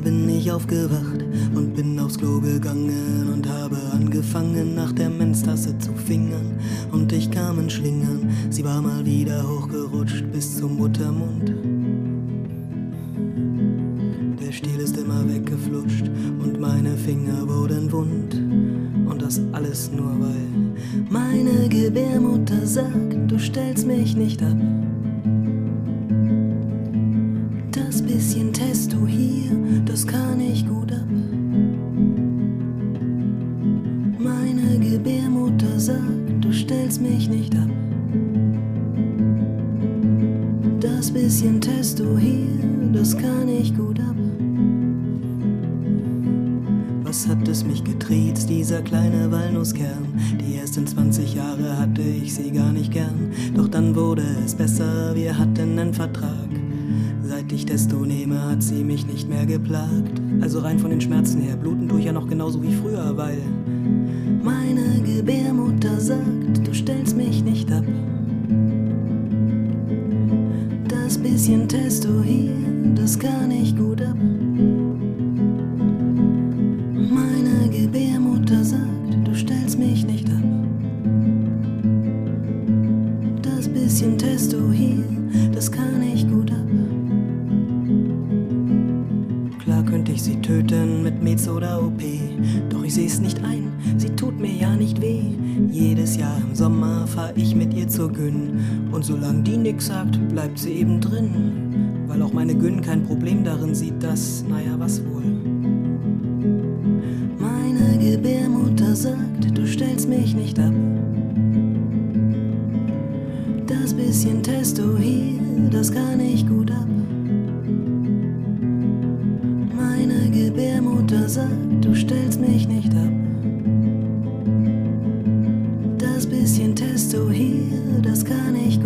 Wieder bin ich aufgewacht und bin aufs Klo gegangen und habe angefangen nach der Menstasse zu fingern. Und ich kam in Schlingern, sie war mal wieder hochgerutscht bis zum Muttermund. Der Stiel ist immer weggeflutscht und meine Finger wurden wund. Und das alles nur weil meine Gebärmutter sagt, du stellst mich nicht ab. Das bisschen Testo hier, das kann ich gut ab. Meine Gebärmutter sagt, du stellst mich nicht ab. Das bisschen Testo hier, das kann ich gut ab. Was hat es mich getriezt, dieser kleine Walnusskern? Die ersten 20 Jahre hatte ich sie gar nicht gern. Doch dann wurde es besser, wir hatten einen Vertrag. Seit ich Testo nehme, hat sie mich nicht mehr geplagt. Also rein von den Schmerzen her, bluten tue ich ja noch genauso wie früher, weil meine Gebärmutter sagt, du stellst mich nicht ab. Das bisschen Testo hier, das kann ich gut ab. Meine Gebärmutter sagt, du stellst mich nicht ab. Das bisschen Testo hier, das kann ich gut ab. Könnte ich sie töten mit Mez oder OP, doch ich seh's nicht ein, sie tut mir ja nicht weh. Jedes Jahr im Sommer fahr ich mit ihr zur Gün und solange die nix sagt, bleibt sie eben drin. Weil auch meine Gün kein Problem darin sieht, dass, naja, was wohl. Meine Gebärmutter sagt, du stellst mich nicht ab. Das bisschen Testo hier, das kann ich gut ab. Sagt, du stellst mich nicht ab. Das bisschen Testo hier, das kann ich